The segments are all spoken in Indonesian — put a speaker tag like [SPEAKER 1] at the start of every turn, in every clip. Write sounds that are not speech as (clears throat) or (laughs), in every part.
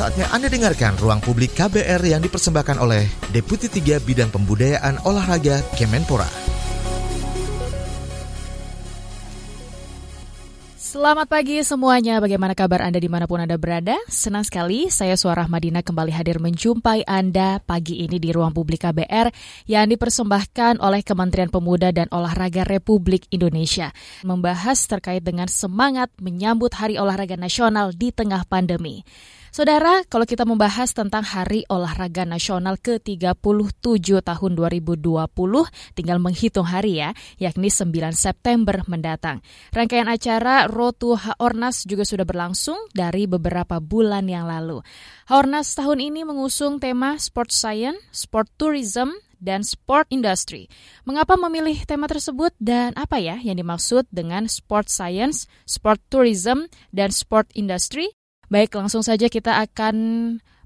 [SPEAKER 1] Saatnya Anda dengarkan ruang publik KBR yang dipersembahkan oleh Deputi 3 Bidang Pembudayaan Olahraga Kemenpora.
[SPEAKER 2] Selamat pagi semuanya, bagaimana kabar Anda di mana pun Anda berada? Senang sekali saya Suara Madinah kembali hadir menjumpai Anda pagi ini di ruang publik KBR yang dipersembahkan oleh Kementerian Pemuda dan Olahraga Republik Indonesia. Membahas terkait dengan semangat menyambut Hari Olahraga Nasional di tengah pandemi. Saudara, kalau kita membahas tentang Hari Olahraga Nasional ke-37 tahun 2020, tinggal menghitung hari ya, yakni 9 September mendatang. Rangkaian acara Road to Haornas juga sudah berlangsung dari beberapa bulan yang lalu. Haornas tahun ini mengusung tema Sport Science, Sport Tourism, dan sport industry. Mengapa memilih tema tersebut dan apa ya yang dimaksud dengan sport science, sport tourism, dan sport industry? Baik, langsung saja kita akan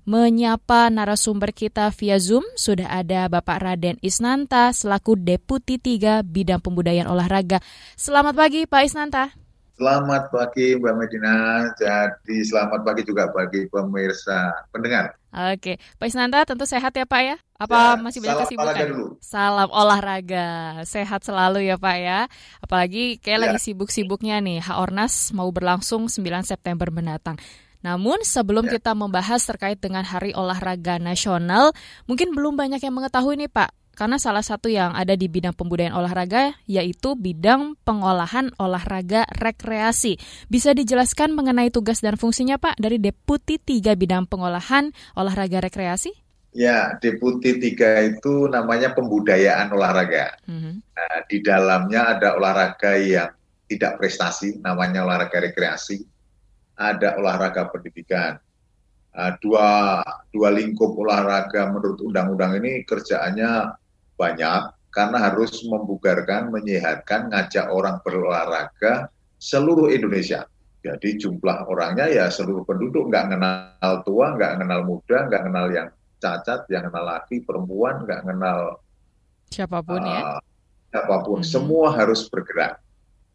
[SPEAKER 2] menyapa narasumber kita via Zoom. Sudah ada Bapak Raden Isnanta selaku Deputi 3 Bidang Pembudayaan Olahraga. Selamat pagi Pak Isnanta.
[SPEAKER 3] Selamat pagi Mbak Medina. Jadi selamat pagi juga bagi pemirsa pendengar.
[SPEAKER 2] Oke, Pak Isnanta tentu sehat ya Pak ya? Apa ya, masih banyak kesibukan? Salam olahraga dulu. Salam olahraga, sehat selalu ya Pak ya. Apalagi kayak ya. lagi sibuk-sibuknya nih, Haornas mau berlangsung 9 September mendatang. Namun sebelum ya. kita membahas terkait dengan Hari Olahraga Nasional, mungkin belum banyak yang mengetahui nih Pak, karena salah satu yang ada di bidang pembudayaan olahraga yaitu bidang pengolahan olahraga rekreasi. Bisa dijelaskan mengenai tugas dan fungsinya Pak dari Deputi 3 Bidang Pengolahan Olahraga Rekreasi?
[SPEAKER 3] Ya, Deputi 3 itu namanya pembudayaan olahraga. Mm -hmm. nah, di dalamnya ada olahraga yang tidak prestasi, namanya olahraga rekreasi ada olahraga pendidikan. Uh, dua dua lingkup olahraga menurut undang-undang ini kerjaannya banyak karena harus membugarkan, menyehatkan, ngajak orang berolahraga seluruh Indonesia. Jadi jumlah orangnya ya seluruh penduduk nggak kenal tua, nggak kenal muda, nggak kenal yang cacat, yang kenal laki, perempuan, nggak kenal
[SPEAKER 2] siapa pun uh, ya.
[SPEAKER 3] Ah, siapa pun, mm -hmm. semua harus bergerak.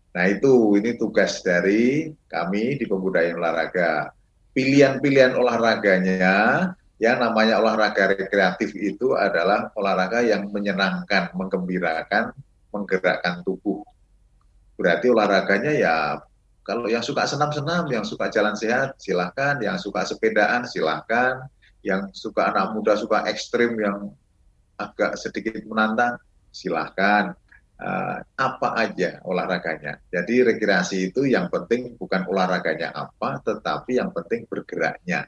[SPEAKER 3] Nah itu ini tugas dari kami di pembudayaan olahraga. Pilihan-pilihan olahraganya yang namanya olahraga rekreatif itu adalah olahraga yang menyenangkan, menggembirakan, menggerakkan tubuh. Berarti olahraganya ya kalau yang suka senam-senam, yang suka jalan sehat silahkan, yang suka sepedaan silahkan, yang suka anak muda suka ekstrim yang agak sedikit menantang silahkan uh, apa aja olahraganya. Jadi rekreasi itu yang penting bukan olahraganya apa, tetapi yang penting bergeraknya.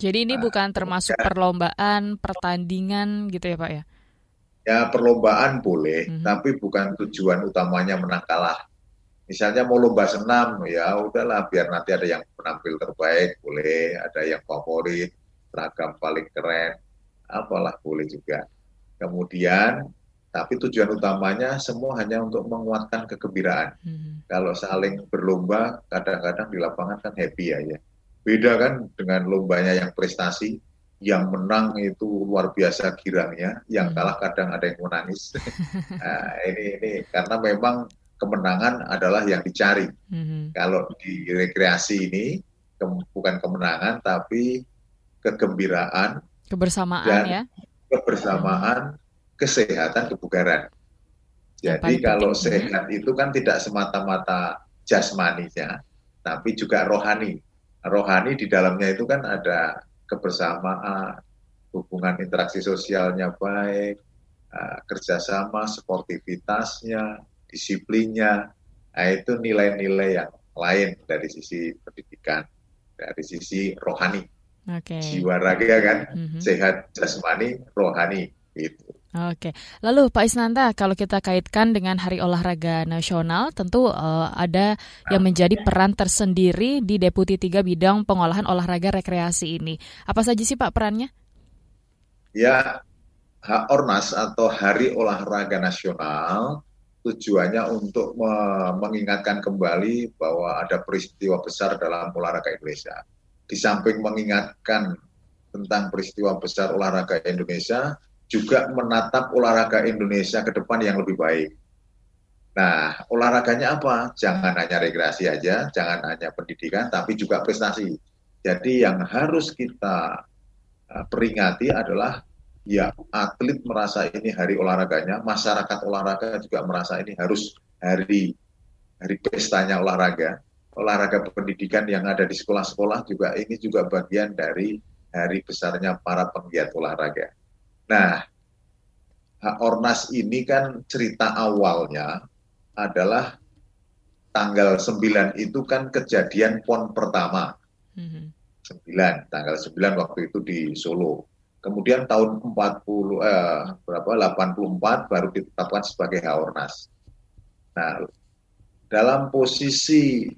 [SPEAKER 2] Jadi ini uh, bukan termasuk ya. perlombaan, pertandingan gitu ya Pak ya?
[SPEAKER 3] Ya perlombaan boleh, mm -hmm. tapi bukan tujuan utamanya menang kalah. Misalnya mau lomba senam, ya udahlah biar nanti ada yang penampil terbaik, boleh, ada yang favorit, seragam paling keren, apalah boleh juga. Kemudian tapi tujuan utamanya semua hanya untuk menguatkan kegembiraan. Hmm. Kalau saling berlomba, kadang-kadang di lapangan kan happy ya, ya. Beda kan dengan lombanya yang prestasi, yang menang itu luar biasa girangnya, yang hmm. kalah kadang ada yang menangis. (laughs) nah, ini ini karena memang kemenangan adalah yang dicari. Hmm. Kalau di rekreasi ini ke, bukan kemenangan tapi kegembiraan,
[SPEAKER 2] kebersamaan dan ya.
[SPEAKER 3] Kebersamaan kesehatan kebugaran. Jadi kalau sehat itu kan tidak semata-mata jasmaninya, tapi juga rohani. Rohani di dalamnya itu kan ada kebersamaan, hubungan interaksi sosialnya baik, uh, kerjasama, sportivitasnya, disiplinnya. Nah, itu nilai-nilai yang lain dari sisi pendidikan, dari sisi rohani. Okay. Jiwa raga kan, mm -hmm. sehat jasmani, rohani. Itu.
[SPEAKER 2] Oke, lalu Pak Isnanta, kalau kita kaitkan dengan Hari Olahraga Nasional, tentu uh, ada yang menjadi peran tersendiri di Deputi 3 Bidang Pengolahan Olahraga Rekreasi ini. Apa saja sih Pak perannya?
[SPEAKER 3] Ya, Ornas atau Hari Olahraga Nasional tujuannya untuk me mengingatkan kembali bahwa ada peristiwa besar dalam olahraga Indonesia. Di samping mengingatkan tentang peristiwa besar olahraga Indonesia, juga menatap olahraga Indonesia ke depan yang lebih baik. Nah, olahraganya apa? Jangan hanya rekreasi aja, jangan hanya pendidikan, tapi juga prestasi. Jadi yang harus kita uh, peringati adalah ya atlet merasa ini hari olahraganya, masyarakat olahraga juga merasa ini harus hari hari pestanya olahraga, olahraga pendidikan yang ada di sekolah-sekolah juga ini juga bagian dari hari besarnya para penggiat olahraga. Nah, Ornas ini kan cerita awalnya adalah tanggal 9 itu kan kejadian PON pertama. Mm-hmm. 9, tanggal 9 waktu itu di Solo. Kemudian tahun 40 eh, berapa 84 baru ditetapkan sebagai Ornas. Nah, dalam posisi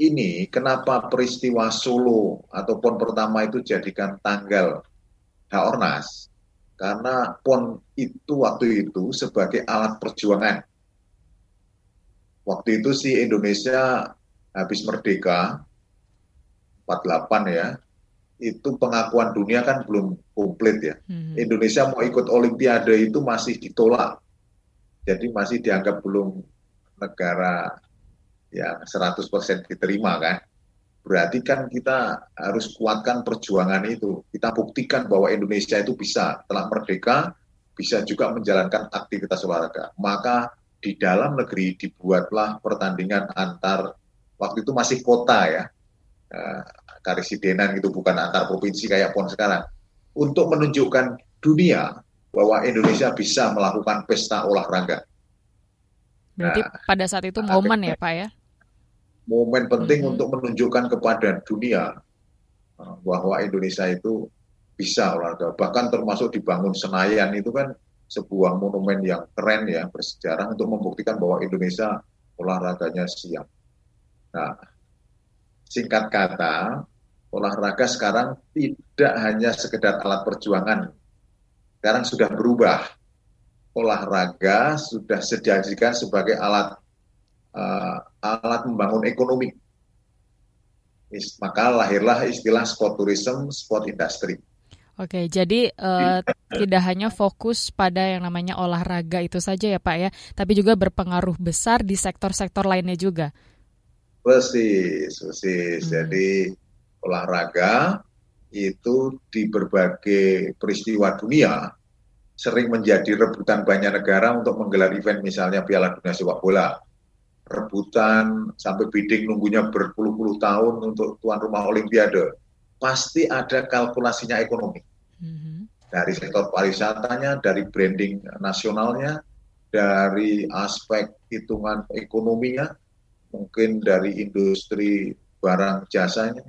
[SPEAKER 3] ini kenapa peristiwa Solo atau PON pertama itu jadikan tanggal Ornas? Karena PON itu waktu itu sebagai alat perjuangan. Waktu itu si Indonesia habis merdeka, 48 ya, itu pengakuan dunia kan belum komplit ya. Hmm. Indonesia mau ikut Olimpiade itu masih ditolak. Jadi masih dianggap belum negara yang 100% diterima kan berarti kan kita harus kuatkan perjuangan itu. Kita buktikan bahwa Indonesia itu bisa telah merdeka, bisa juga menjalankan aktivitas olahraga. Maka di dalam negeri dibuatlah pertandingan antar waktu itu masih kota ya, eh, karisidenan itu bukan antar provinsi kayak pon sekarang. Untuk menunjukkan dunia bahwa Indonesia bisa melakukan pesta olahraga.
[SPEAKER 2] Berarti nah, pada saat itu momen ya Pak ya?
[SPEAKER 3] Momen penting mm-hmm. untuk menunjukkan kepada dunia uh, bahwa Indonesia itu bisa olahraga. Bahkan termasuk dibangun Senayan itu kan sebuah monumen yang keren ya bersejarah untuk membuktikan bahwa Indonesia olahraganya siap. Nah, singkat kata, olahraga sekarang tidak hanya sekedar alat perjuangan. Sekarang sudah berubah. Olahraga sudah dijadikan sebagai alat uh, alat membangun ekonomi. Maka lahirlah istilah sport tourism, sport industry.
[SPEAKER 2] Oke, jadi uh, tidak hanya fokus pada yang namanya olahraga itu saja ya Pak ya, tapi juga berpengaruh besar di sektor-sektor lainnya juga.
[SPEAKER 3] Persis, persis. Hmm. Jadi olahraga itu di berbagai peristiwa dunia sering menjadi rebutan banyak negara untuk menggelar event misalnya Piala Dunia Sepak Bola rebutan sampai bidding nunggunya berpuluh-puluh tahun untuk tuan rumah Olimpiade, pasti ada kalkulasinya ekonomi. Mm-hmm. Dari sektor pariwisatanya, dari branding nasionalnya, dari aspek hitungan ekonominya, mungkin dari industri barang jasanya,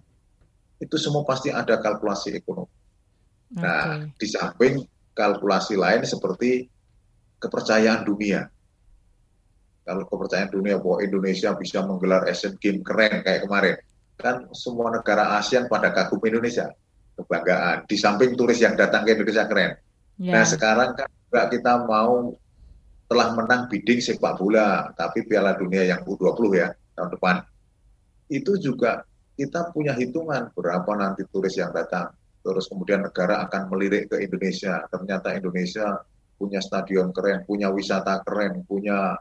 [SPEAKER 3] itu semua pasti ada kalkulasi ekonomi. Okay. Nah, di samping kalkulasi lain seperti kepercayaan dunia kalau kepercayaan dunia bahwa Indonesia bisa menggelar Asian Games keren kayak kemarin. Kan semua negara ASEAN pada kagum Indonesia. Kebanggaan. Di samping turis yang datang ke Indonesia keren. Yeah. nah sekarang kan juga kita mau telah menang bidding sepak bola tapi Piala Dunia yang U20 ya tahun depan. Itu juga kita punya hitungan berapa nanti turis yang datang. Terus kemudian negara akan melirik ke Indonesia. Ternyata Indonesia punya stadion keren punya wisata keren punya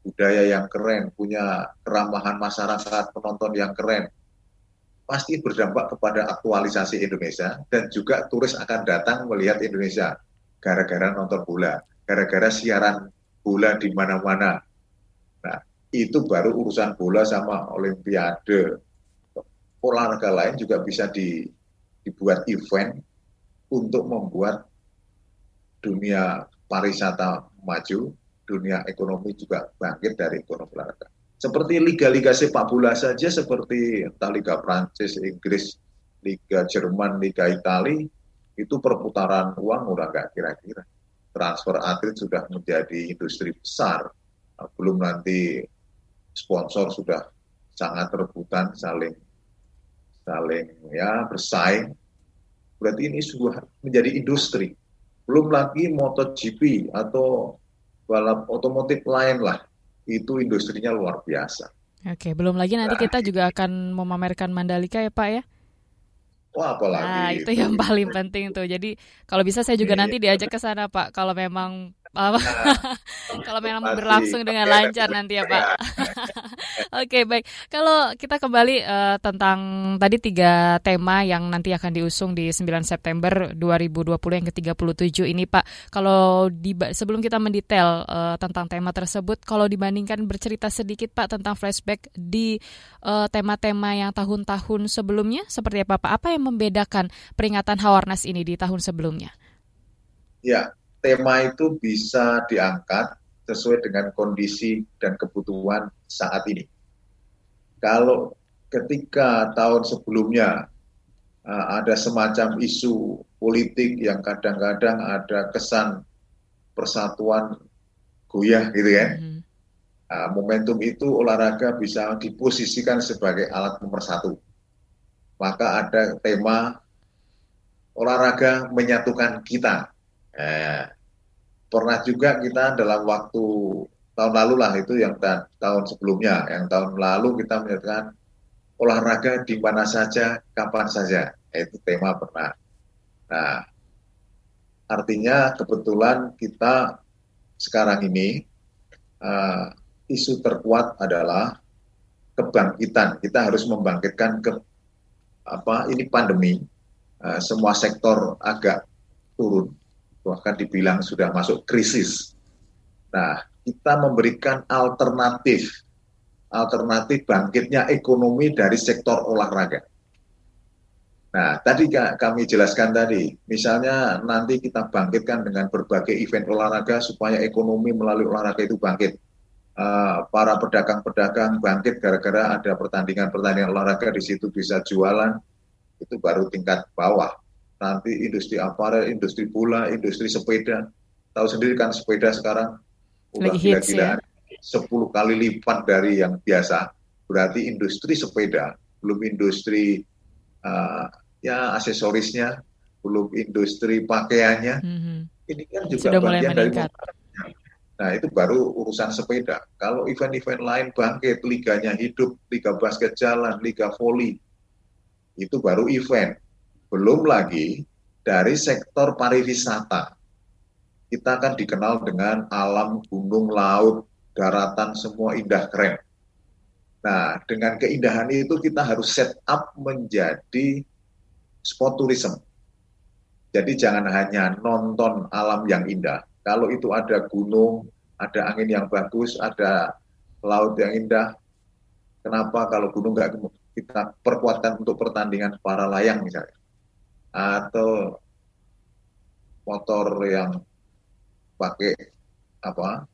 [SPEAKER 3] budaya yang keren, punya keramahan masyarakat, penonton yang keren, pasti berdampak kepada aktualisasi Indonesia dan juga turis akan datang melihat Indonesia gara-gara nonton bola, gara-gara siaran bola di mana-mana. Nah, itu baru urusan bola sama olimpiade. Olahraga lain juga bisa di, dibuat event untuk membuat dunia pariwisata maju dunia ekonomi juga bangkit dari ekonomi olahraga. Seperti liga-liga sepak bola saja seperti entah Liga Prancis, Inggris, Liga Jerman, Liga Italia, itu perputaran uang udah nggak kira-kira. Transfer atlet sudah menjadi industri besar. Nah, belum nanti sponsor sudah sangat rebutan saling saling ya bersaing. Berarti ini sudah menjadi industri. Belum lagi MotoGP atau balap otomotif lain lah. Itu industrinya luar biasa.
[SPEAKER 2] Oke, belum lagi nanti nah, kita juga akan memamerkan Mandalika ya Pak ya?
[SPEAKER 3] Wah, apalagi.
[SPEAKER 2] Nah, itu, itu yang paling penting tuh. Jadi kalau bisa saya juga nanti diajak ke sana Pak. Kalau memang Nah, (laughs) kalau memang berlangsung dengan lancar nanti ya Pak. (laughs) Oke okay, baik. Kalau kita kembali uh, tentang tadi tiga tema yang nanti akan diusung di 9 September 2020 yang ke-37 ini Pak. Kalau di, sebelum kita mendetail uh, tentang tema tersebut, kalau dibandingkan bercerita sedikit Pak tentang flashback di uh, tema-tema yang tahun-tahun sebelumnya seperti apa Pak? Apa yang membedakan peringatan Hawarnas ini di tahun sebelumnya?
[SPEAKER 3] Ya, tema itu bisa diangkat sesuai dengan kondisi dan kebutuhan saat ini. Kalau ketika tahun sebelumnya uh, ada semacam isu politik yang kadang-kadang ada kesan persatuan goyah gitu ya. Mm. Uh, momentum itu olahraga bisa diposisikan sebagai alat pemersatu. Maka ada tema olahraga menyatukan kita. Eh, pernah juga kita dalam waktu tahun lalu lah itu yang tahun sebelumnya, yang tahun lalu kita menyatakan olahraga di mana saja, kapan saja. Itu tema pernah. Nah, artinya kebetulan kita sekarang ini uh, isu terkuat adalah kebangkitan. Kita harus membangkitkan ke apa ini pandemi. Uh, semua sektor agak turun bahkan dibilang sudah masuk krisis. Nah, kita memberikan alternatif, alternatif bangkitnya ekonomi dari sektor olahraga. Nah, tadi kami jelaskan tadi, misalnya nanti kita bangkitkan dengan berbagai event olahraga supaya ekonomi melalui olahraga itu bangkit. Uh, para pedagang-pedagang bangkit gara-gara ada pertandingan-pertandingan olahraga di situ bisa jualan, itu baru tingkat bawah nanti industri aparel, industri bola, industri sepeda. Tahu sendiri kan sepeda sekarang udah gila-gilaan ya? 10 kali lipat dari yang biasa. Berarti industri sepeda, belum industri uh, ya aksesorisnya, belum industri pakaiannya. Mm-hmm. Ini kan juga Sudah bagian dari Nah, itu baru urusan sepeda. Kalau event-event lain bangkit, liganya hidup, liga basket jalan, liga voli, itu baru event belum lagi dari sektor pariwisata. Kita akan dikenal dengan alam gunung, laut, daratan, semua indah keren. Nah, dengan keindahan itu kita harus set up menjadi spot tourism. Jadi jangan hanya nonton alam yang indah. Kalau itu ada gunung, ada angin yang bagus, ada laut yang indah, kenapa kalau gunung nggak kita perkuatkan untuk pertandingan para layang misalnya? Atau motor yang pakai apa?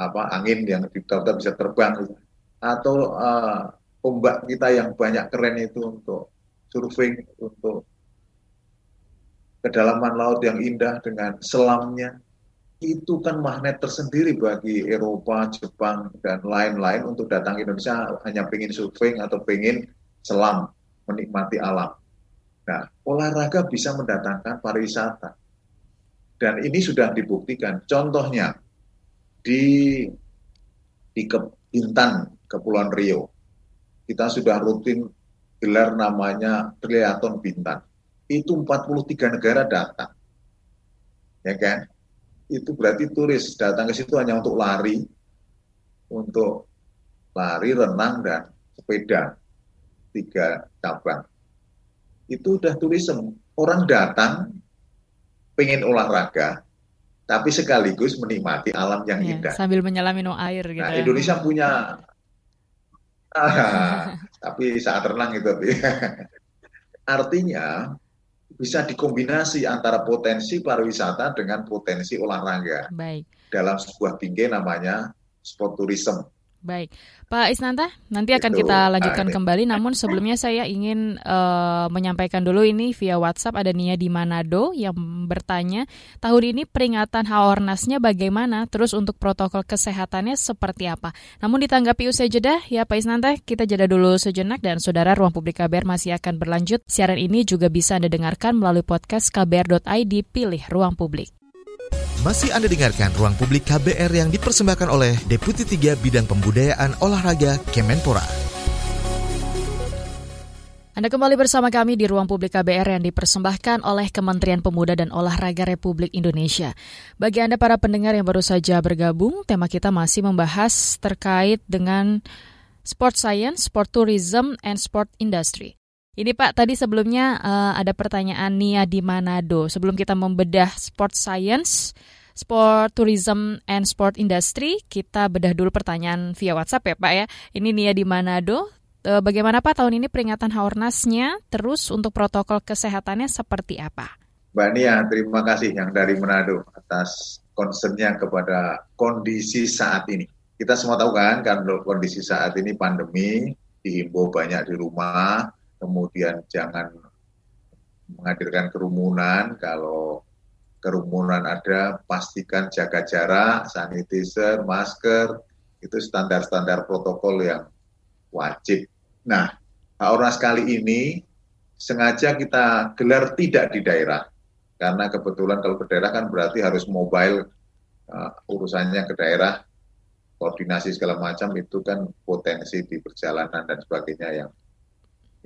[SPEAKER 3] Apa? Angin yang kita bisa terbang atau uh, ombak kita yang banyak keren itu untuk surfing untuk kedalaman laut yang indah dengan selamnya. Itu kan magnet tersendiri bagi Eropa, Jepang dan lain-lain untuk datang ke Indonesia hanya pengen surfing atau pengen selam menikmati alam. Nah, olahraga bisa mendatangkan pariwisata. Dan ini sudah dibuktikan. Contohnya di di Ke, Bintan, Kepulauan Rio. Kita sudah rutin gelar namanya Triathlon Bintan. Itu 43 negara datang. Ya kan? Itu berarti turis datang ke situ hanya untuk lari, untuk lari, renang, dan sepeda. Tiga cabang itu udah turisme. Orang datang pengen olahraga, tapi sekaligus menikmati alam yang ya, indah.
[SPEAKER 2] Sambil menyelam minum air gitu.
[SPEAKER 3] Nah, ya. Indonesia (laughs) punya, ah, (laughs) tapi saat renang itu. (laughs) Artinya bisa dikombinasi antara potensi pariwisata dengan potensi olahraga. Baik. Dalam sebuah tinggi namanya sport tourism.
[SPEAKER 2] Baik, Pak Isnanta, nanti akan Itu, kita lanjutkan kembali. Namun sebelumnya saya ingin uh, menyampaikan dulu ini via WhatsApp ada Nia di Manado yang bertanya tahun ini peringatan Haornasnya bagaimana, terus untuk protokol kesehatannya seperti apa. Namun ditanggapi usai jeda, ya Pak Isnanta, kita jeda dulu sejenak dan saudara Ruang Publik KBR masih akan berlanjut. Siaran ini juga bisa Anda dengarkan melalui podcast kbr.id pilih Ruang Publik.
[SPEAKER 1] Masih Anda dengarkan Ruang Publik KBR yang dipersembahkan oleh Deputi 3 Bidang Pembudayaan Olahraga Kemenpora.
[SPEAKER 2] Anda kembali bersama kami di ruang publik KBR yang dipersembahkan oleh Kementerian Pemuda dan Olahraga Republik Indonesia. Bagi Anda para pendengar yang baru saja bergabung, tema kita masih membahas terkait dengan sport science, sport tourism, and sport industry. Ini Pak, tadi sebelumnya uh, ada pertanyaan Nia di Manado. Sebelum kita membedah sport science, sport tourism, and sport industry, kita bedah dulu pertanyaan via WhatsApp ya Pak ya. Ini Nia di Manado, Eh, bagaimana Pak tahun ini peringatan Haornasnya? Terus untuk protokol kesehatannya seperti apa?
[SPEAKER 3] Mbak Nia, terima kasih yang dari Manado atas concernnya kepada kondisi saat ini. Kita semua tahu kan, kan kondisi saat ini pandemi, dihimbau banyak di rumah, kemudian jangan menghadirkan kerumunan, kalau kerumunan ada, pastikan jaga jarak, sanitizer, masker, itu standar-standar protokol yang wajib. Nah, Haornas kali ini sengaja kita gelar tidak di daerah. Karena kebetulan kalau ke daerah kan berarti harus mobile uh, urusannya ke daerah, koordinasi segala macam itu kan potensi di perjalanan dan sebagainya yang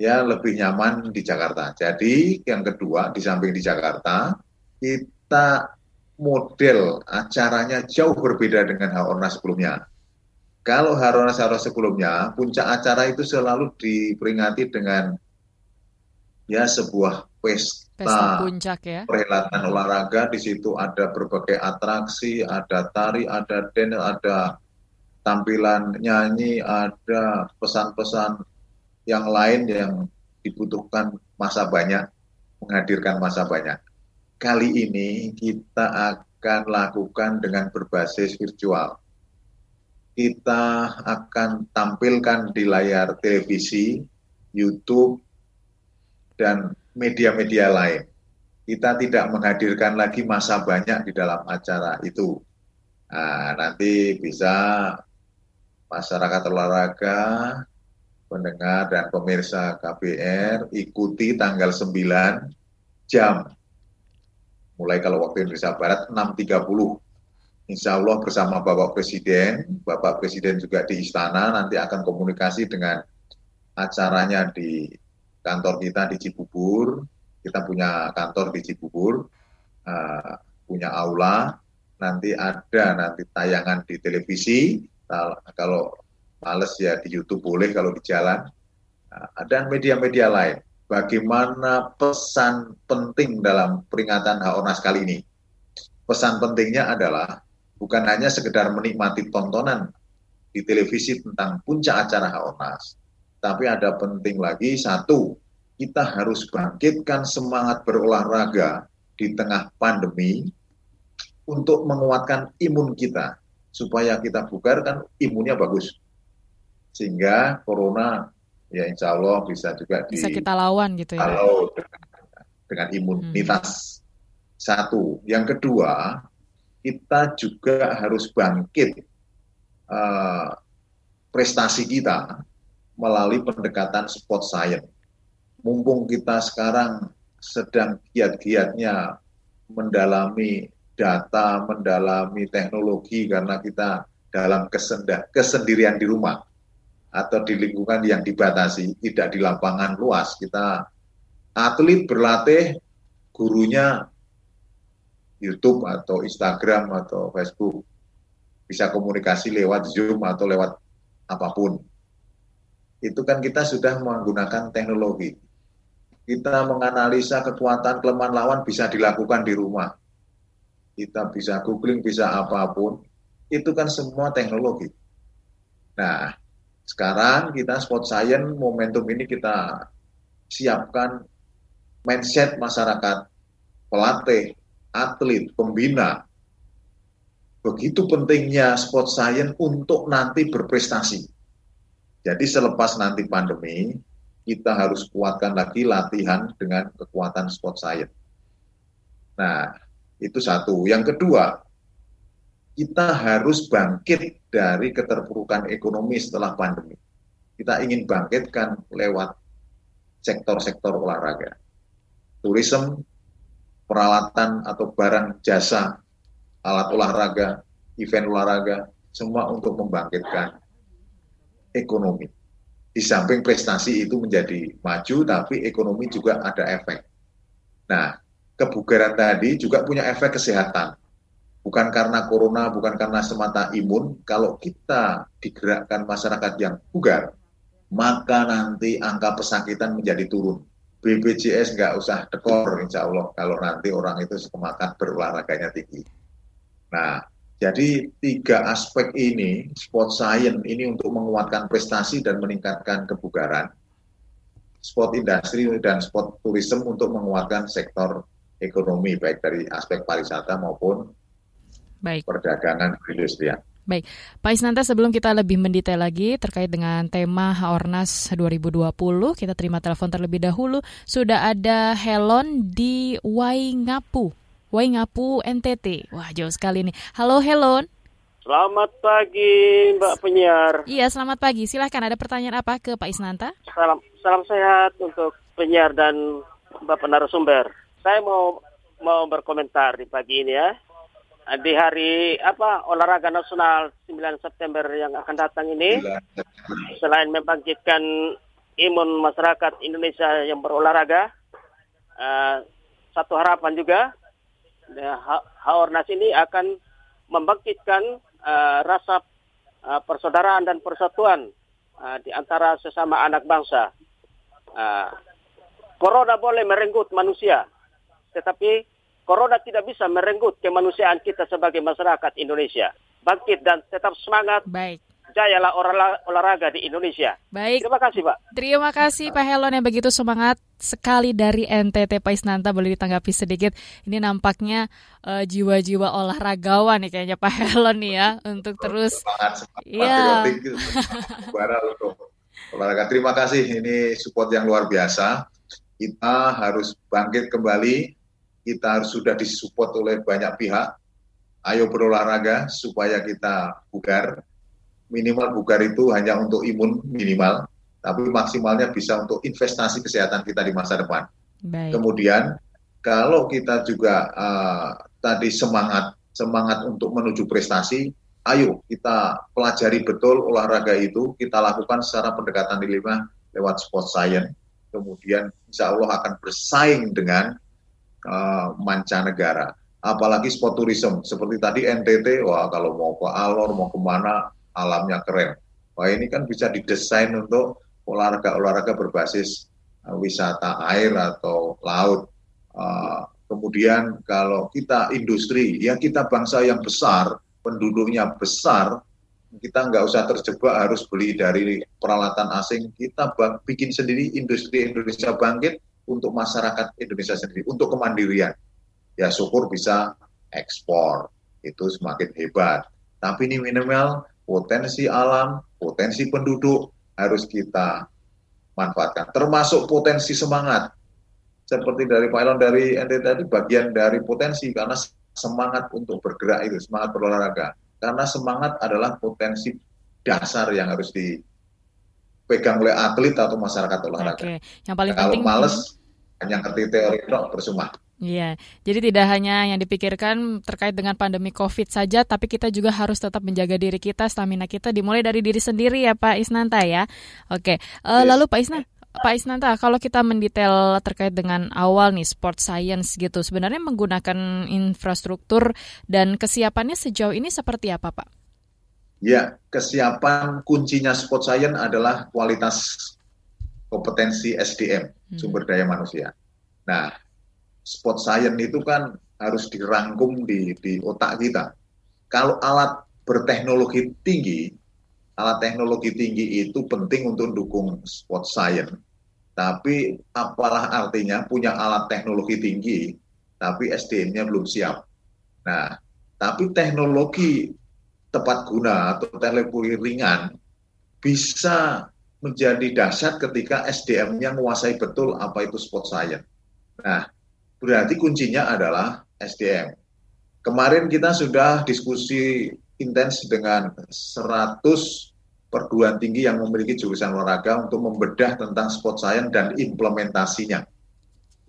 [SPEAKER 3] ya lebih nyaman di Jakarta. Jadi yang kedua di samping di Jakarta kita model acaranya jauh berbeda dengan Haornas sebelumnya. Kalau Harona Saro sebelumnya, puncak acara itu selalu diperingati dengan ya sebuah pesta,
[SPEAKER 2] pesta puncak ya.
[SPEAKER 3] Perhelatan olahraga di situ ada berbagai atraksi, ada tari, ada dance, ada tampilan nyanyi, ada pesan-pesan yang lain yang dibutuhkan masa banyak, menghadirkan masa banyak. Kali ini kita akan lakukan dengan berbasis virtual kita akan tampilkan di layar televisi, YouTube, dan media-media lain. Kita tidak menghadirkan lagi masa banyak di dalam acara itu. Nah, nanti bisa masyarakat olahraga, pendengar dan pemirsa KBR ikuti tanggal 9 jam. Mulai kalau waktu Indonesia Barat 6.30 insya Allah bersama Bapak Presiden, Bapak Presiden juga di Istana nanti akan komunikasi dengan acaranya di kantor kita di Cibubur. Kita punya kantor di Cibubur, uh, punya aula. Nanti ada nanti tayangan di televisi. Kalau males ya di YouTube boleh kalau di jalan. Uh, dan media-media lain. Bagaimana pesan penting dalam peringatan Haornas kali ini? Pesan pentingnya adalah bukan hanya sekedar menikmati tontonan di televisi tentang puncak acara Haornas, tapi ada penting lagi satu, kita harus bangkitkan semangat berolahraga di tengah pandemi untuk menguatkan imun kita supaya kita bugar kan imunnya bagus sehingga corona ya insya Allah bisa juga
[SPEAKER 2] bisa di, kita lawan gitu ya
[SPEAKER 3] kalau dengan, dengan imunitas hmm. satu yang kedua kita juga harus bangkit uh, prestasi kita melalui pendekatan sport science. Mumpung kita sekarang sedang giat-giatnya mendalami data, mendalami teknologi karena kita dalam kesendah, kesendirian di rumah atau di lingkungan yang dibatasi, tidak di lapangan luas. Kita atlet berlatih, gurunya YouTube atau Instagram atau Facebook. Bisa komunikasi lewat Zoom atau lewat apa pun. Itu kan kita sudah menggunakan teknologi. Kita menganalisa kekuatan kelemahan lawan bisa dilakukan di rumah. Kita bisa googling, bisa apa pun. Itu kan semua teknologi. Nah, sekarang kita sport science momentum ini kita siapkan mindset masyarakat, pelatih, atlet, pembina. Begitu pentingnya sport science untuk nanti berprestasi. Jadi selepas nanti pandemi, kita harus kuatkan lagi latihan dengan kekuatan sport science. Nah, itu satu. Yang kedua, kita harus bangkit dari keterpurukan ekonomi setelah pandemi. Kita ingin bangkitkan lewat sektor-sektor olahraga. Tourism, peralatan atau barang jasa, alat olahraga, event olahraga, semua untuk membangkitkan ekonomi. di samping prestasi itu menjadi maju, tapi ekonomi juga ada efek. Nah, kebugaran tadi juga punya efek kesehatan. Bukan karena corona, bukan karena semata imun. Kalau kita digerakkan masyarakat yang bugar, maka nanti angka pesakitan menjadi turun. BPJS nggak usah dekor, insya Allah, kalau nanti orang itu semangat berolahraganya tinggi. Nah, jadi tiga aspek ini, sport science ini untuk menguatkan prestasi dan meningkatkan kebugaran, sport industri dan sport tourism untuk menguatkan sektor ekonomi baik dari aspek pariwisata maupun baik. perdagangan perindustrian.
[SPEAKER 2] Baik, Pak Isnanta sebelum kita lebih mendetail lagi terkait dengan tema Haornas 2020, kita terima telepon terlebih dahulu. Sudah ada Helon di Waingapu. Waingapu NTT. Wah, jauh sekali nih. Halo Helon.
[SPEAKER 4] Selamat pagi Mbak penyiar.
[SPEAKER 2] Iya, selamat pagi. Silahkan ada pertanyaan apa ke Pak Isnanta?
[SPEAKER 4] Salam salam sehat untuk penyiar dan Bapak narasumber. Saya mau mau berkomentar di pagi ini ya. Di hari apa olahraga nasional 9 September yang akan datang ini selain membangkitkan imun masyarakat Indonesia yang berolahraga, uh, satu harapan juga Ya, Haornas ini akan membangkitkan uh, rasa uh, persaudaraan dan persatuan uh, di antara sesama anak bangsa. Uh, corona boleh merenggut manusia, tetapi corona tidak bisa merenggut kemanusiaan kita sebagai masyarakat Indonesia. Bangkit dan tetap semangat.
[SPEAKER 2] Baik
[SPEAKER 4] jayalah olahraga di Indonesia.
[SPEAKER 2] Baik.
[SPEAKER 4] Terima kasih, Pak.
[SPEAKER 2] Terima kasih Pak Helon yang begitu semangat sekali dari NTT Pak Isnanta boleh ditanggapi sedikit. Ini nampaknya uh, jiwa-jiwa olahragawan nih kayaknya Pak Helon nih ya untuk terus
[SPEAKER 3] semangat, semangat ya. olahraga. Terima kasih ini support yang luar biasa. Kita harus bangkit kembali. Kita harus sudah disupport oleh banyak pihak. Ayo berolahraga supaya kita bugar, minimal bugar itu hanya untuk imun minimal, tapi maksimalnya bisa untuk investasi kesehatan kita di masa depan. Baik. Kemudian kalau kita juga uh, tadi semangat semangat untuk menuju prestasi, ayo kita pelajari betul olahraga itu, kita lakukan secara pendekatan lima lewat sport science. Kemudian insya Allah akan bersaing dengan uh, mancanegara. Apalagi sport tourism, seperti tadi NTT, wah kalau mau ke Alor, mau ke mana, alamnya keren. Wah ini kan bisa didesain untuk olahraga-olahraga berbasis uh, wisata air atau laut. Uh, kemudian kalau kita industri, ya kita bangsa yang besar, penduduknya besar, kita nggak usah terjebak harus beli dari peralatan asing. Kita bikin sendiri industri Indonesia bangkit untuk masyarakat Indonesia sendiri, untuk kemandirian. Ya syukur bisa ekspor, itu semakin hebat. Tapi ini minimal potensi alam, potensi penduduk harus kita manfaatkan. Termasuk potensi semangat. Seperti dari Pak Elon dari NT tadi, bagian dari potensi karena semangat untuk bergerak itu, semangat berolahraga. Karena semangat adalah potensi dasar yang harus dipegang oleh atlet atau masyarakat olahraga. Oke. Yang paling Kalau penting, males, hanya ngerti teori itu percuma.
[SPEAKER 2] Iya, jadi tidak hanya yang dipikirkan terkait dengan pandemi COVID saja, tapi kita juga harus tetap menjaga diri kita, stamina kita dimulai dari diri sendiri ya Pak Isnanta ya. Oke, uh, lalu Pak Isna, Pak Isnanta, kalau kita mendetail terkait dengan awal nih sport science gitu, sebenarnya menggunakan infrastruktur dan kesiapannya sejauh ini seperti apa Pak?
[SPEAKER 3] Ya, kesiapan kuncinya sport science adalah kualitas kompetensi SDM, hmm. sumber daya manusia. Nah, sport science itu kan harus dirangkum di, di otak kita. Kalau alat berteknologi tinggi, alat teknologi tinggi itu penting untuk dukung sport science. Tapi apalah artinya punya alat teknologi tinggi, tapi SDM-nya belum siap. Nah, tapi teknologi tepat guna atau teknologi ringan bisa menjadi dahsyat ketika SDM-nya menguasai betul apa itu sport science. Nah, berarti kuncinya adalah SDM. Kemarin kita sudah diskusi intens dengan 100 perguruan tinggi yang memiliki jurusan olahraga untuk membedah tentang sport science dan implementasinya.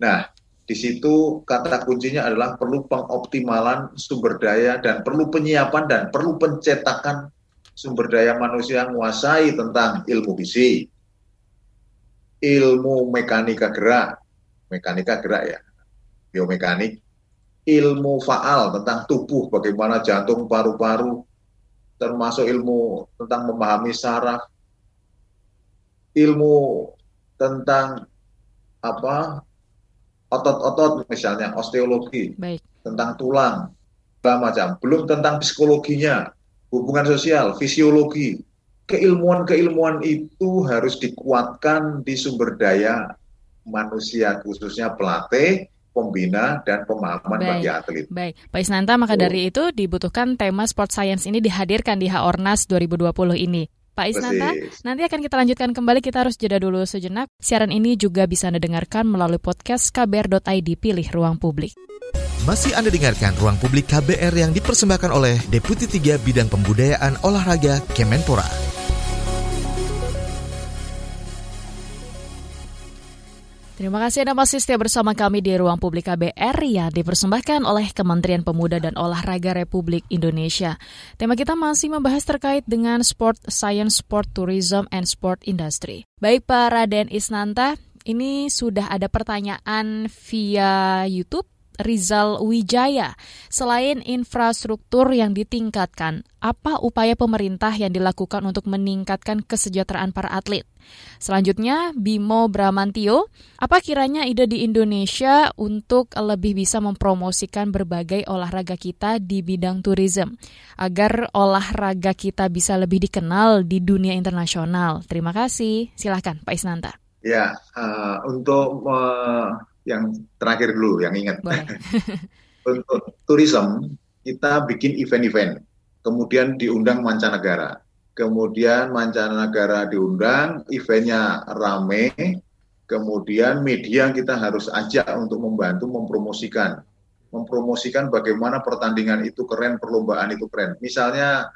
[SPEAKER 3] Nah, di situ kata kuncinya adalah perlu pengoptimalan sumber daya dan perlu penyiapan dan perlu pencetakan sumber daya manusia yang menguasai tentang ilmu gizi, ilmu mekanika gerak, mekanika gerak ya, biomekanik, ilmu faal tentang tubuh, bagaimana jantung, paru-paru, termasuk ilmu tentang memahami saraf, ilmu tentang apa otot-otot misalnya osteologi, Baik. tentang tulang, segala macam. Belum tentang psikologinya, hubungan sosial, fisiologi. Keilmuan-keilmuan itu harus dikuatkan di sumber daya manusia, khususnya pelatih, pembina dan pemahaman baik, bagi atlet.
[SPEAKER 2] Baik, Pak Isnanta, maka oh. dari itu dibutuhkan tema sport science ini dihadirkan di Haornas 2020 ini. Pak Isnanta, nanti akan kita lanjutkan kembali. Kita harus jeda dulu sejenak. Siaran ini juga bisa Anda dengarkan melalui podcast kbr.id Pilih Ruang Publik.
[SPEAKER 1] Masih Anda dengarkan Ruang Publik KBR yang dipersembahkan oleh Deputi 3 Bidang Pembudayaan Olahraga Kemenpora.
[SPEAKER 2] Terima kasih Anda masih setia bersama kami di Ruang Publik KBR yang dipersembahkan oleh Kementerian Pemuda dan Olahraga Republik Indonesia. Tema kita masih membahas terkait dengan sport science, sport tourism, and sport industry. Baik Pak Raden Isnanta, ini sudah ada pertanyaan via YouTube Rizal Wijaya. Selain infrastruktur yang ditingkatkan, apa upaya pemerintah yang dilakukan untuk meningkatkan kesejahteraan para atlet? Selanjutnya, Bimo Bramantio, apa kiranya ide di Indonesia untuk lebih bisa mempromosikan berbagai olahraga kita di bidang turisme, agar olahraga kita bisa lebih dikenal di dunia internasional? Terima kasih. Silahkan, Pak Isnanta.
[SPEAKER 3] Ya, uh, untuk uh, yang terakhir dulu, yang ingat. (laughs) untuk turisme, kita bikin event-event, kemudian diundang mancanegara kemudian mancanegara diundang, eventnya rame, kemudian media kita harus ajak untuk membantu mempromosikan, mempromosikan bagaimana pertandingan itu keren, perlombaan itu keren. Misalnya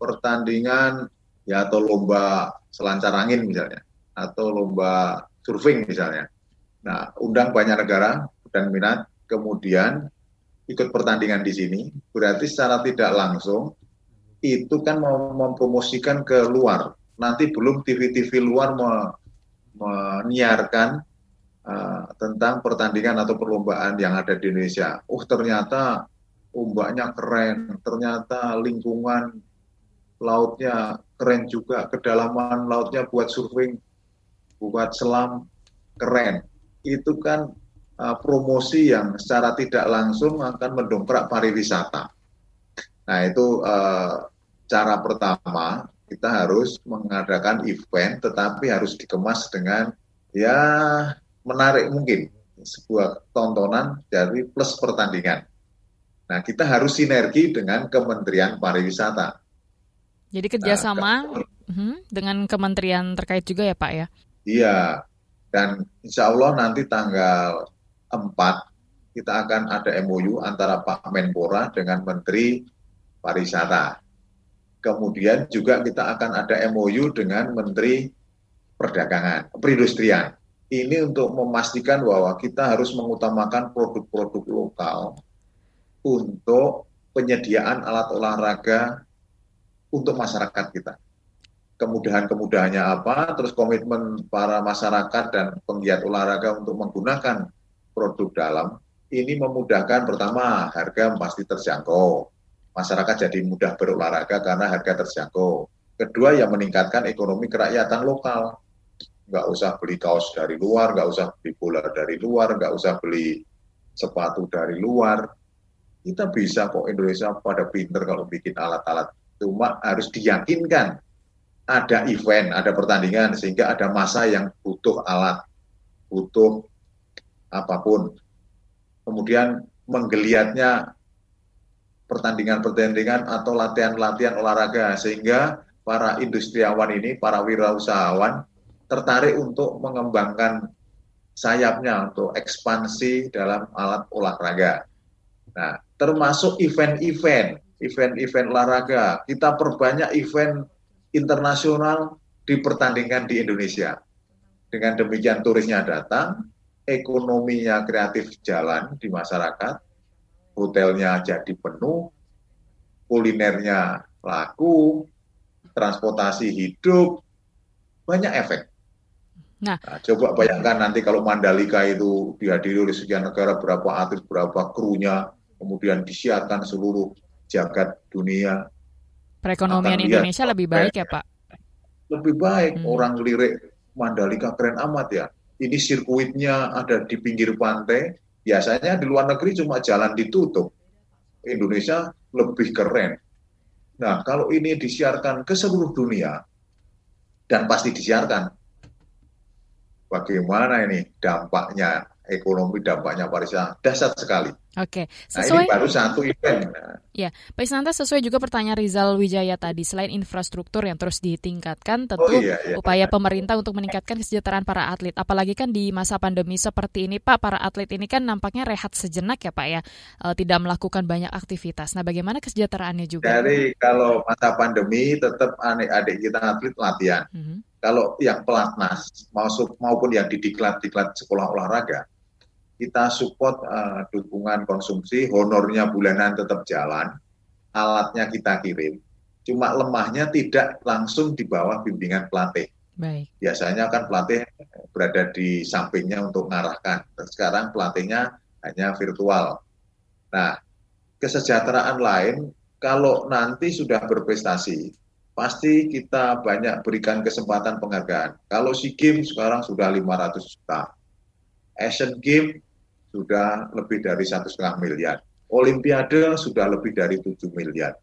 [SPEAKER 3] pertandingan ya atau lomba selancar angin misalnya, atau lomba surfing misalnya. Nah, undang banyak negara dan minat, kemudian ikut pertandingan di sini, berarti secara tidak langsung itu kan mau mempromosikan ke luar. Nanti belum TV-TV luar me, menyiarkan uh, tentang pertandingan atau perlombaan yang ada di Indonesia. Oh ternyata ombaknya keren, ternyata lingkungan lautnya keren juga, kedalaman lautnya buat surfing, buat selam keren. Itu kan uh, promosi yang secara tidak langsung akan mendongkrak pariwisata. Nah itu uh, cara pertama kita harus mengadakan event, tetapi harus dikemas dengan ya menarik mungkin sebuah tontonan dari plus pertandingan. Nah kita harus sinergi dengan Kementerian Pariwisata.
[SPEAKER 2] Jadi kerjasama nah, dengan kementerian terkait juga ya Pak ya?
[SPEAKER 3] Iya, dan insya Allah nanti tanggal 4 kita akan ada MOU antara Pak Menpora dengan Menteri pariwisata. Kemudian juga kita akan ada MOU dengan Menteri Perdagangan, Perindustrian. Ini untuk memastikan bahwa kita harus mengutamakan produk-produk lokal untuk penyediaan alat olahraga untuk masyarakat kita. Kemudahan-kemudahannya apa, terus komitmen para masyarakat dan penggiat olahraga untuk menggunakan produk dalam, ini memudahkan pertama harga pasti terjangkau, masyarakat jadi mudah berolahraga karena harga terjangkau. Kedua, yang meningkatkan ekonomi kerakyatan lokal. Nggak usah beli kaos dari luar, nggak usah beli bola dari luar, nggak usah beli sepatu dari luar. Kita bisa kok Indonesia pada pinter kalau bikin alat-alat. Cuma harus diyakinkan ada event, ada pertandingan, sehingga ada masa yang butuh alat, butuh apa pun. Kemudian menggeliatnya pertandingan-pertandingan atau latihan-latihan olahraga sehingga para industriawan ini, para wirausahawan tertarik untuk mengembangkan sayapnya untuk ekspansi dalam alat olahraga. Nah, termasuk event-event, event-event olahraga. Kita perbanyak event internasional dipertandingkan di Indonesia. Dengan demikian turisnya datang, ekonominya kreatif jalan di masyarakat, hotelnya jadi penuh, kulinernya laku, transportasi hidup, banyak efek. Nah, nah coba bayangkan nanti kalau Mandalika itu dihadiri oleh sekian negara, berapa atlet, berapa krunya, kemudian disiarkan seluruh jagat dunia.
[SPEAKER 2] Perekonomian Indonesia lebih baik ya Pak?
[SPEAKER 3] Lebih baik. Hmm. Orang lirik Mandalika keren amat ya. Ini sirkuitnya ada di pinggir pantai. Biasanya di luar negeri cuma jalan ditutup. Indonesia lebih keren. Nah, kalau ini disiarkan ke seluruh dunia, dan pasti disiarkan, bagaimana ini dampaknya ekonomi dampaknya pariwisata dahsyat sekali.
[SPEAKER 2] Oke,
[SPEAKER 3] sesuai. Nah, ini baru satu event.
[SPEAKER 2] Ya, Pak Isnanta sesuai juga pertanyaan Rizal Wijaya tadi. Selain infrastruktur yang terus ditingkatkan, tentu oh, iya, iya, upaya pemerintah untuk meningkatkan kesejahteraan para atlet. Apalagi kan di masa pandemi seperti ini, Pak, para atlet ini kan nampaknya rehat sejenak ya, Pak ya, e, tidak melakukan banyak aktivitas. Nah, bagaimana kesejahteraannya juga?
[SPEAKER 3] Jadi kalau masa pandemi tetap adik-adik kita atlet latihan. Mm -hmm. Kalau yang pelatnas maupun yang di diklat-diklat sekolah olahraga, kita support uh, dukungan konsumsi, honornya bulanan tetap jalan, alatnya kita kirim. Cuma lemahnya tidak langsung di bawah bimbingan pelatih. Baik. Biasanya kan pelatih berada di sampingnya untuk mengarahkan. Sekarang pelatihnya hanya virtual. Nah, kesejahteraan lain kalau nanti sudah berprestasi, pasti kita banyak berikan kesempatan penghargaan. Kalau SEA Games sekarang sudah 500 juta. Asian Games sudah lebih dari satu setengah miliar. Olimpiade sudah lebih dari 7 miliar.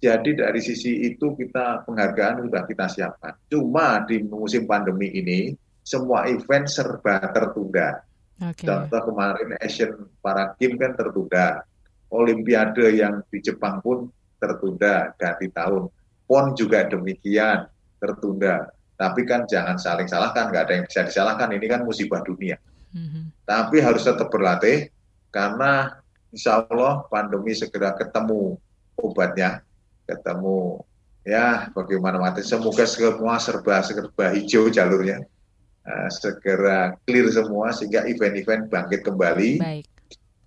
[SPEAKER 3] Jadi dari sisi itu kita penghargaan sudah kita siapkan. Cuma di musim pandemi ini semua event serba tertunda. Okay. Contoh kemarin Asian Para Games kan tertunda. Olimpiade yang di Jepang pun tertunda ganti tahun. PON juga demikian tertunda. Tapi kan jangan saling salahkan, nggak ada yang bisa disalahkan. Ini kan musibah dunia. Mm-hmm. Tapi harus tetap berlatih karena insya Allah pandemi segera ketemu obatnya, ketemu ya bagaimana mati. Semoga semua serba serba hijau jalurnya, uh, segera clear semua sehingga event-event bangkit kembali. Baik.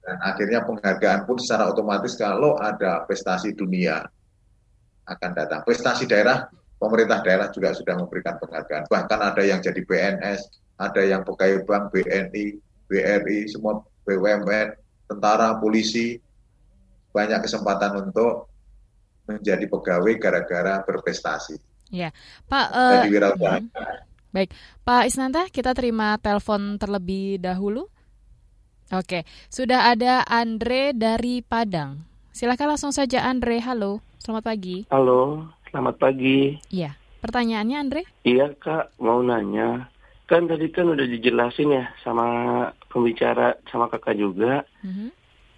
[SPEAKER 3] Dan akhirnya penghargaan pun secara otomatis kalau ada prestasi dunia akan datang. Prestasi daerah, pemerintah daerah juga sudah memberikan penghargaan. Bahkan ada yang jadi PNS, ada yang pegawai bank, BNI, BRI, semua BUMN, tentara, polisi, banyak kesempatan untuk menjadi pegawai gara-gara berprestasi.
[SPEAKER 2] Ya, Pak. Uh, hmm. Baik, Pak Isnanta, kita terima telepon terlebih dahulu. Oke, sudah ada Andre dari Padang. Silakan langsung saja Andre. Halo, selamat pagi.
[SPEAKER 5] Halo, selamat pagi.
[SPEAKER 2] Iya, pertanyaannya Andre?
[SPEAKER 5] Iya kak, mau nanya kan tadi kan udah dijelasin ya sama pembicara sama kakak juga. Mm-hmm.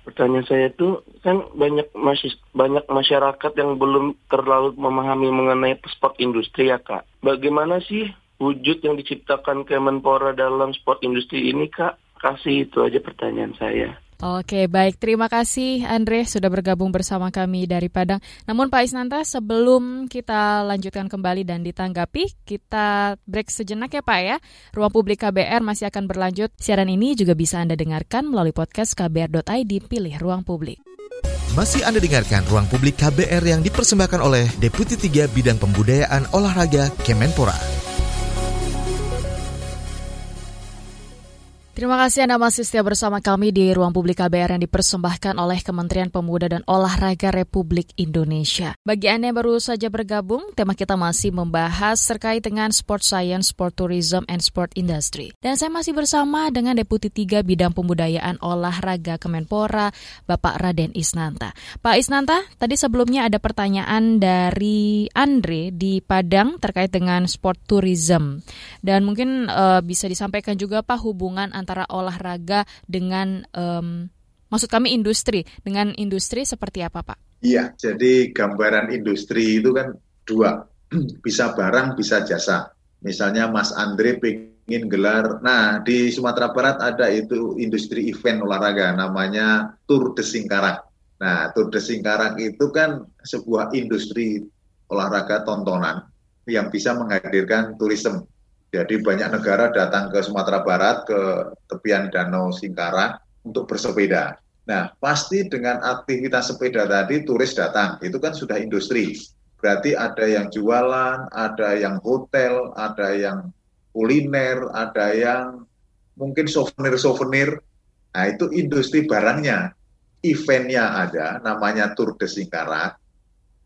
[SPEAKER 5] Pertanyaan saya tuh kan banyak masih banyak masyarakat yang belum terlalu memahami mengenai sport industri ya kak. Bagaimana sih wujud yang diciptakan Kemenpora dalam sport industri ini kak? Kasih itu aja pertanyaan saya.
[SPEAKER 2] Oke, baik. Terima kasih Andre sudah bergabung bersama kami dari Padang. Namun Pak Isnanta, sebelum kita lanjutkan kembali dan ditanggapi, kita break sejenak ya Pak ya. Ruang Publik KBR masih akan berlanjut. Siaran ini juga bisa Anda dengarkan melalui podcast kbr.id pilih Ruang Publik.
[SPEAKER 1] Masih Anda dengarkan Ruang Publik KBR yang dipersembahkan oleh Deputi 3 Bidang Pembudayaan Olahraga Kemenpora.
[SPEAKER 2] Terima kasih Anda masih setia bersama kami di Ruang Publik KBR yang dipersembahkan oleh Kementerian Pemuda dan Olahraga Republik Indonesia. Bagi Anda yang baru saja bergabung, tema kita masih membahas terkait dengan Sport Science, Sport Tourism, and Sport Industry. Dan saya masih bersama dengan Deputi 3 Bidang Pembudayaan Olahraga Kemenpora, Bapak Raden Isnanta. Pak Isnanta, tadi sebelumnya ada pertanyaan dari Andre di Padang terkait dengan Sport Tourism. Dan mungkin uh, bisa disampaikan juga Pak hubungan antara olahraga dengan um, maksud kami industri dengan industri seperti apa Pak?
[SPEAKER 3] Iya, jadi gambaran industri itu kan dua, (clears throat) bisa barang, bisa jasa. Misalnya Mas Andre pengen gelar, nah di Sumatera Barat ada itu industri event olahraga namanya Tour de Singkarak. Nah, Tour de Singkarak itu kan sebuah industri olahraga tontonan yang bisa menghadirkan turisme jadi banyak negara datang ke Sumatera Barat, ke tepian Danau Singkarak untuk bersepeda. Nah, pasti dengan aktivitas sepeda tadi turis datang, itu kan sudah industri. Berarti ada yang jualan, ada yang hotel, ada yang kuliner, ada yang mungkin souvenir-souvenir. Nah, itu industri barangnya. Eventnya ada, namanya Tour de Singkarak.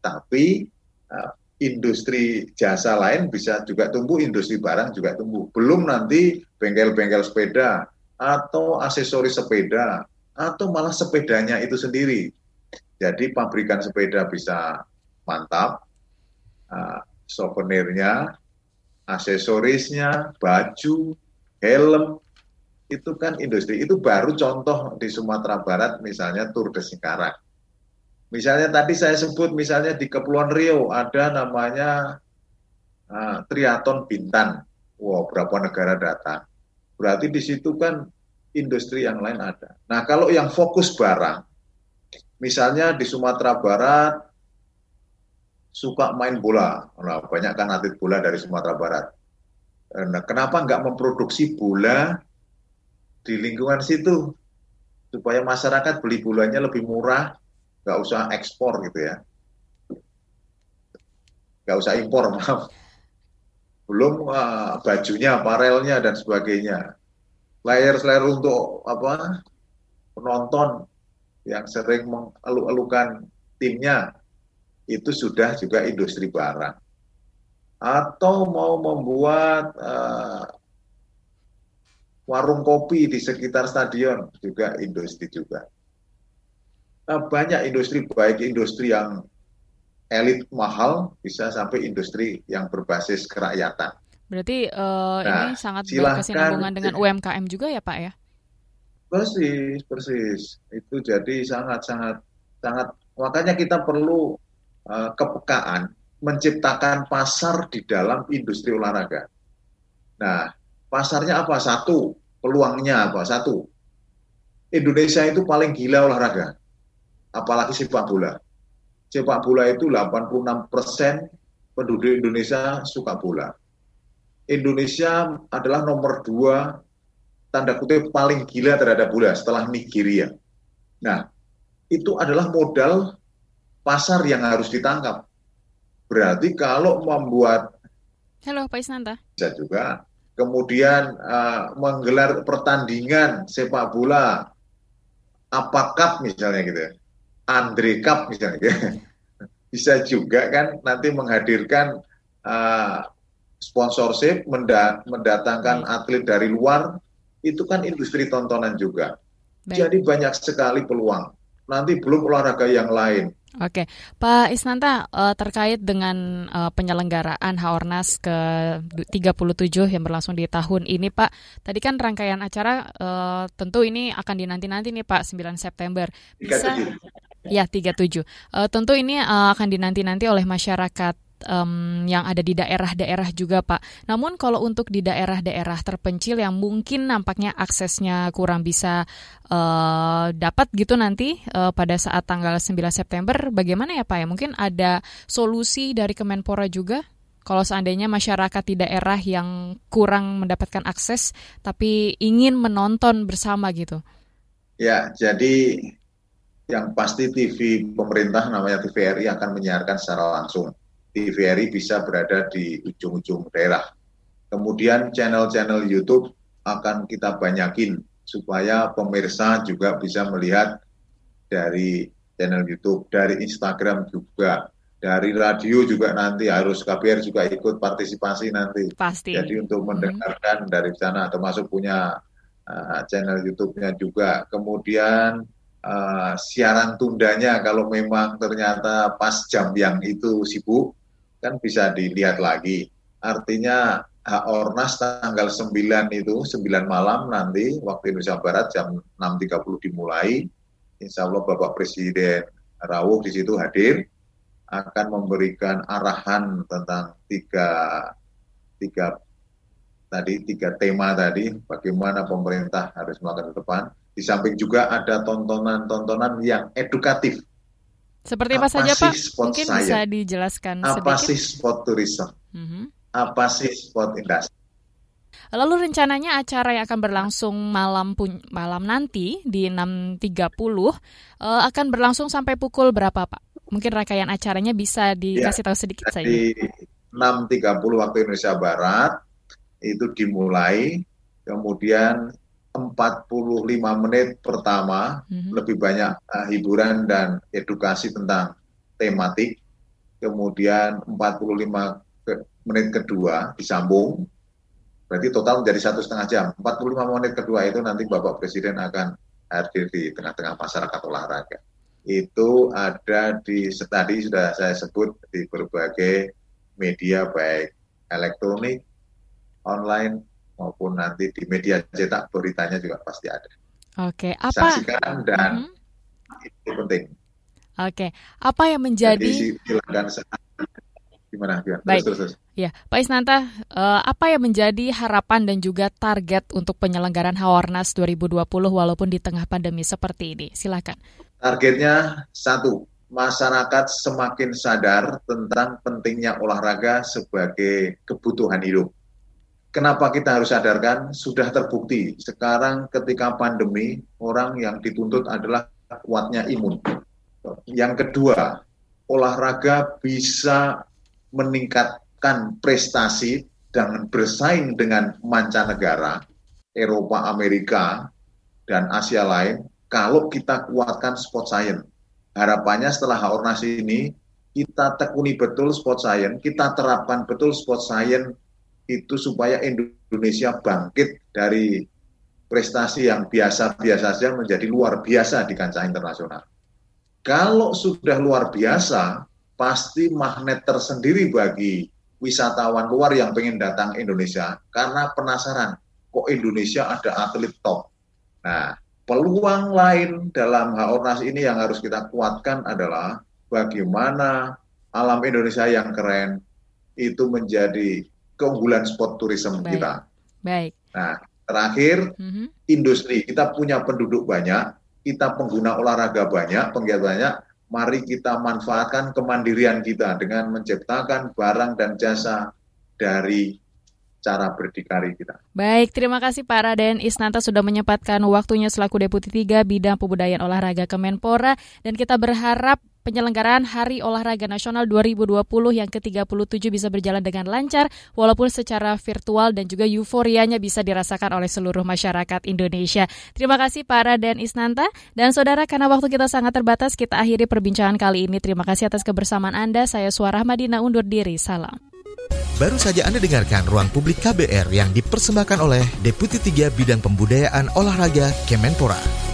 [SPEAKER 3] Tapi uh, industri jasa lain bisa juga tumbuh, industri barang juga tumbuh. Belum nanti bengkel-bengkel sepeda atau aksesoris sepeda atau malah sepedanya itu sendiri. Jadi pabrikan sepeda bisa mantap, uh, souvenirnya, aksesorisnya, baju, helm, itu kan industri. Itu baru contoh di Sumatera Barat misalnya Tour de Singkarak. Misalnya tadi saya sebut misalnya di Kepulauan Riau ada namanya uh, Triaton Bintan. Wow, berapa negara datang. Berarti di situ kan industri yang lain ada. Nah, kalau yang fokus barang, misalnya di Sumatera Barat suka main bola. Nah, banyak kan atlet bola dari Sumatera Barat. Nah, kenapa nggak memproduksi bola di lingkungan situ supaya masyarakat beli bulannya lebih murah, nggak usah ekspor gitu ya, nggak usah impor (laughs) maaf. Belum uh, bajunya, aparelnya dan sebagainya. Layer-layer untuk apa penonton yang sering mengeluk-elukan timnya itu sudah juga industri barang. Atau mau membuat uh, warung kopi di sekitar stadion juga industri juga. Nah, banyak industri baik industri yang elit mahal bisa sampai industri yang berbasis kerakyatan.
[SPEAKER 2] Berarti uh, nah, ini sangat berkesinambungan dengan UMKM juga ya Pak ya?
[SPEAKER 3] Persis, persis. Itu jadi sangat sangat sangat makanya kita perlu uh, kepekaan menciptakan pasar di dalam industri olahraga. Nah, pasarnya apa? Satu, peluangnya apa? Satu, Indonesia itu paling gila olahraga, apalagi sepak bola. Sepak bola itu 86 persen penduduk Indonesia suka bola. Indonesia adalah nomor dua tanda kutip paling gila terhadap bola setelah Nigeria. Nah, itu adalah modal pasar yang harus ditangkap. Berarti kalau membuat
[SPEAKER 2] Halo Pak Isnanta.
[SPEAKER 3] Bisa juga kemudian uh, menggelar pertandingan sepak bola apa cup misalnya gitu ya. Andre Cup misalnya (laughs) bisa juga kan nanti menghadirkan uh, sponsorship mendatangkan atlet dari luar itu kan industri tontonan juga Baik. jadi banyak sekali peluang nanti belum olahraga yang lain
[SPEAKER 2] Oke, Pak Isnanta uh, terkait dengan uh, penyelenggaraan Haornas ke 37 yang berlangsung di tahun ini, Pak. Tadi kan rangkaian acara tentu ini akan dinanti-nanti nih, Pak, 9 September. Bisa 37. Ya, 37. Uh, tentu ini uh, akan dinanti-nanti oleh masyarakat um, yang ada di daerah-daerah juga Pak. Namun kalau untuk di daerah-daerah terpencil yang mungkin nampaknya aksesnya kurang bisa uh, dapat gitu nanti uh, pada saat tanggal 9 September, bagaimana ya Pak ya? Mungkin ada solusi dari Kemenpora juga? Kalau seandainya masyarakat di daerah yang kurang mendapatkan akses tapi ingin menonton bersama gitu.
[SPEAKER 3] Ya, jadi yang pasti TV pemerintah namanya TVRI akan menyiarkan secara langsung TVRI bisa berada di ujung-ujung daerah. Kemudian channel-channel YouTube akan kita banyakin supaya pemirsa juga bisa melihat dari channel YouTube, dari Instagram juga, dari radio juga nanti harus KBR juga ikut partisipasi nanti.
[SPEAKER 2] Pasti.
[SPEAKER 3] Jadi untuk hmm. mendengarkan hmm. dari sana, termasuk punya uh, channel YouTube-nya juga. Kemudian uh, siaran tundanya kalau memang ternyata pas jam yang itu sibuk, kan bisa dilihat lagi. Artinya hak Ornas tanggal 9 itu, 9 malam nanti waktu Indonesia Barat jam 6.30 dimulai. Insya Allah Bapak Presiden Rawuh di situ hadir akan memberikan arahan tentang tiga tiga tadi tiga tema tadi bagaimana pemerintah harus melakukan ke depan. Di samping juga ada tontonan-tontonan yang edukatif
[SPEAKER 2] seperti apa, apa saja Pak? Mungkin saya? bisa dijelaskan
[SPEAKER 3] apa sedikit. Apa sih spot tourism? Mm-hmm. Apa sih spot industri?
[SPEAKER 2] Lalu rencananya acara yang akan berlangsung malam pun malam nanti di 6.30 uh, eh, akan berlangsung sampai pukul berapa Pak? Mungkin rangkaian acaranya bisa dikasih ya, tahu sedikit saja.
[SPEAKER 3] Di 6.30 waktu Indonesia Barat itu dimulai, kemudian 45 menit pertama mm-hmm. lebih banyak uh, hiburan dan edukasi tentang tematik, kemudian 45 ke, menit kedua disambung, berarti total menjadi satu setengah jam. 45 menit kedua itu nanti Bapak Presiden akan hadir di tengah-tengah masyarakat olahraga. Itu ada di tadi sudah saya sebut di berbagai media baik elektronik, online maupun nanti di media cetak beritanya juga pasti ada.
[SPEAKER 2] Oke, apa?
[SPEAKER 3] Saksikan dan hmm. itu penting.
[SPEAKER 2] Oke, apa yang menjadi? Jadi silakan
[SPEAKER 3] gimana? gimana?
[SPEAKER 2] Baik. Terus, terus, Ya, Pak Isnanta, uh, apa yang menjadi harapan dan juga target untuk penyelenggaraan Haornas 2020 walaupun di tengah pandemi seperti ini? Silakan.
[SPEAKER 3] Targetnya satu, masyarakat semakin sadar tentang pentingnya olahraga sebagai kebutuhan hidup. Kenapa kita harus sadarkan? Sudah terbukti. Sekarang ketika pandemi, orang yang dituntut adalah kuatnya imun. Yang kedua, olahraga bisa meningkatkan prestasi dan bersaing dengan mancanegara, Eropa, Amerika, dan Asia lain, kalau kita kuatkan sport science. Harapannya setelah Haornas ini, kita tekuni betul sport science, kita terapkan betul sport science itu supaya Indonesia bangkit dari prestasi yang biasa-biasa saja menjadi luar biasa di kancah internasional. Kalau sudah luar biasa, pasti magnet tersendiri bagi wisatawan luar yang ingin datang Indonesia karena penasaran kok Indonesia ada atlet top. Nah, peluang lain dalam Haornas ini yang harus kita kuatkan adalah bagaimana alam Indonesia yang keren itu menjadi keunggulan sport tourism Baik. kita.
[SPEAKER 2] Baik.
[SPEAKER 3] Nah, terakhir mm-hmm. industri kita punya penduduk banyak, kita pengguna olahraga banyak, penggiat banyak. Mari kita manfaatkan kemandirian kita dengan menciptakan barang dan jasa dari cara berdikari kita.
[SPEAKER 2] Baik, terima kasih Pak Raden Isnanta sudah menyempatkan waktunya selaku Deputi 3 Bidang Pembudayaan Olahraga Kemenpora dan kita berharap penyelenggaraan Hari Olahraga Nasional 2020 yang ke-37 bisa berjalan dengan lancar walaupun secara virtual dan juga euforianya bisa dirasakan oleh seluruh masyarakat Indonesia. Terima kasih para dan Isnanta dan saudara karena waktu kita sangat terbatas kita akhiri perbincangan kali ini. Terima kasih atas kebersamaan Anda. Saya Suara Madina undur diri. Salam.
[SPEAKER 1] Baru saja Anda dengarkan Ruang Publik KBR yang dipersembahkan oleh Deputi 3 Bidang Pembudayaan Olahraga Kemenpora.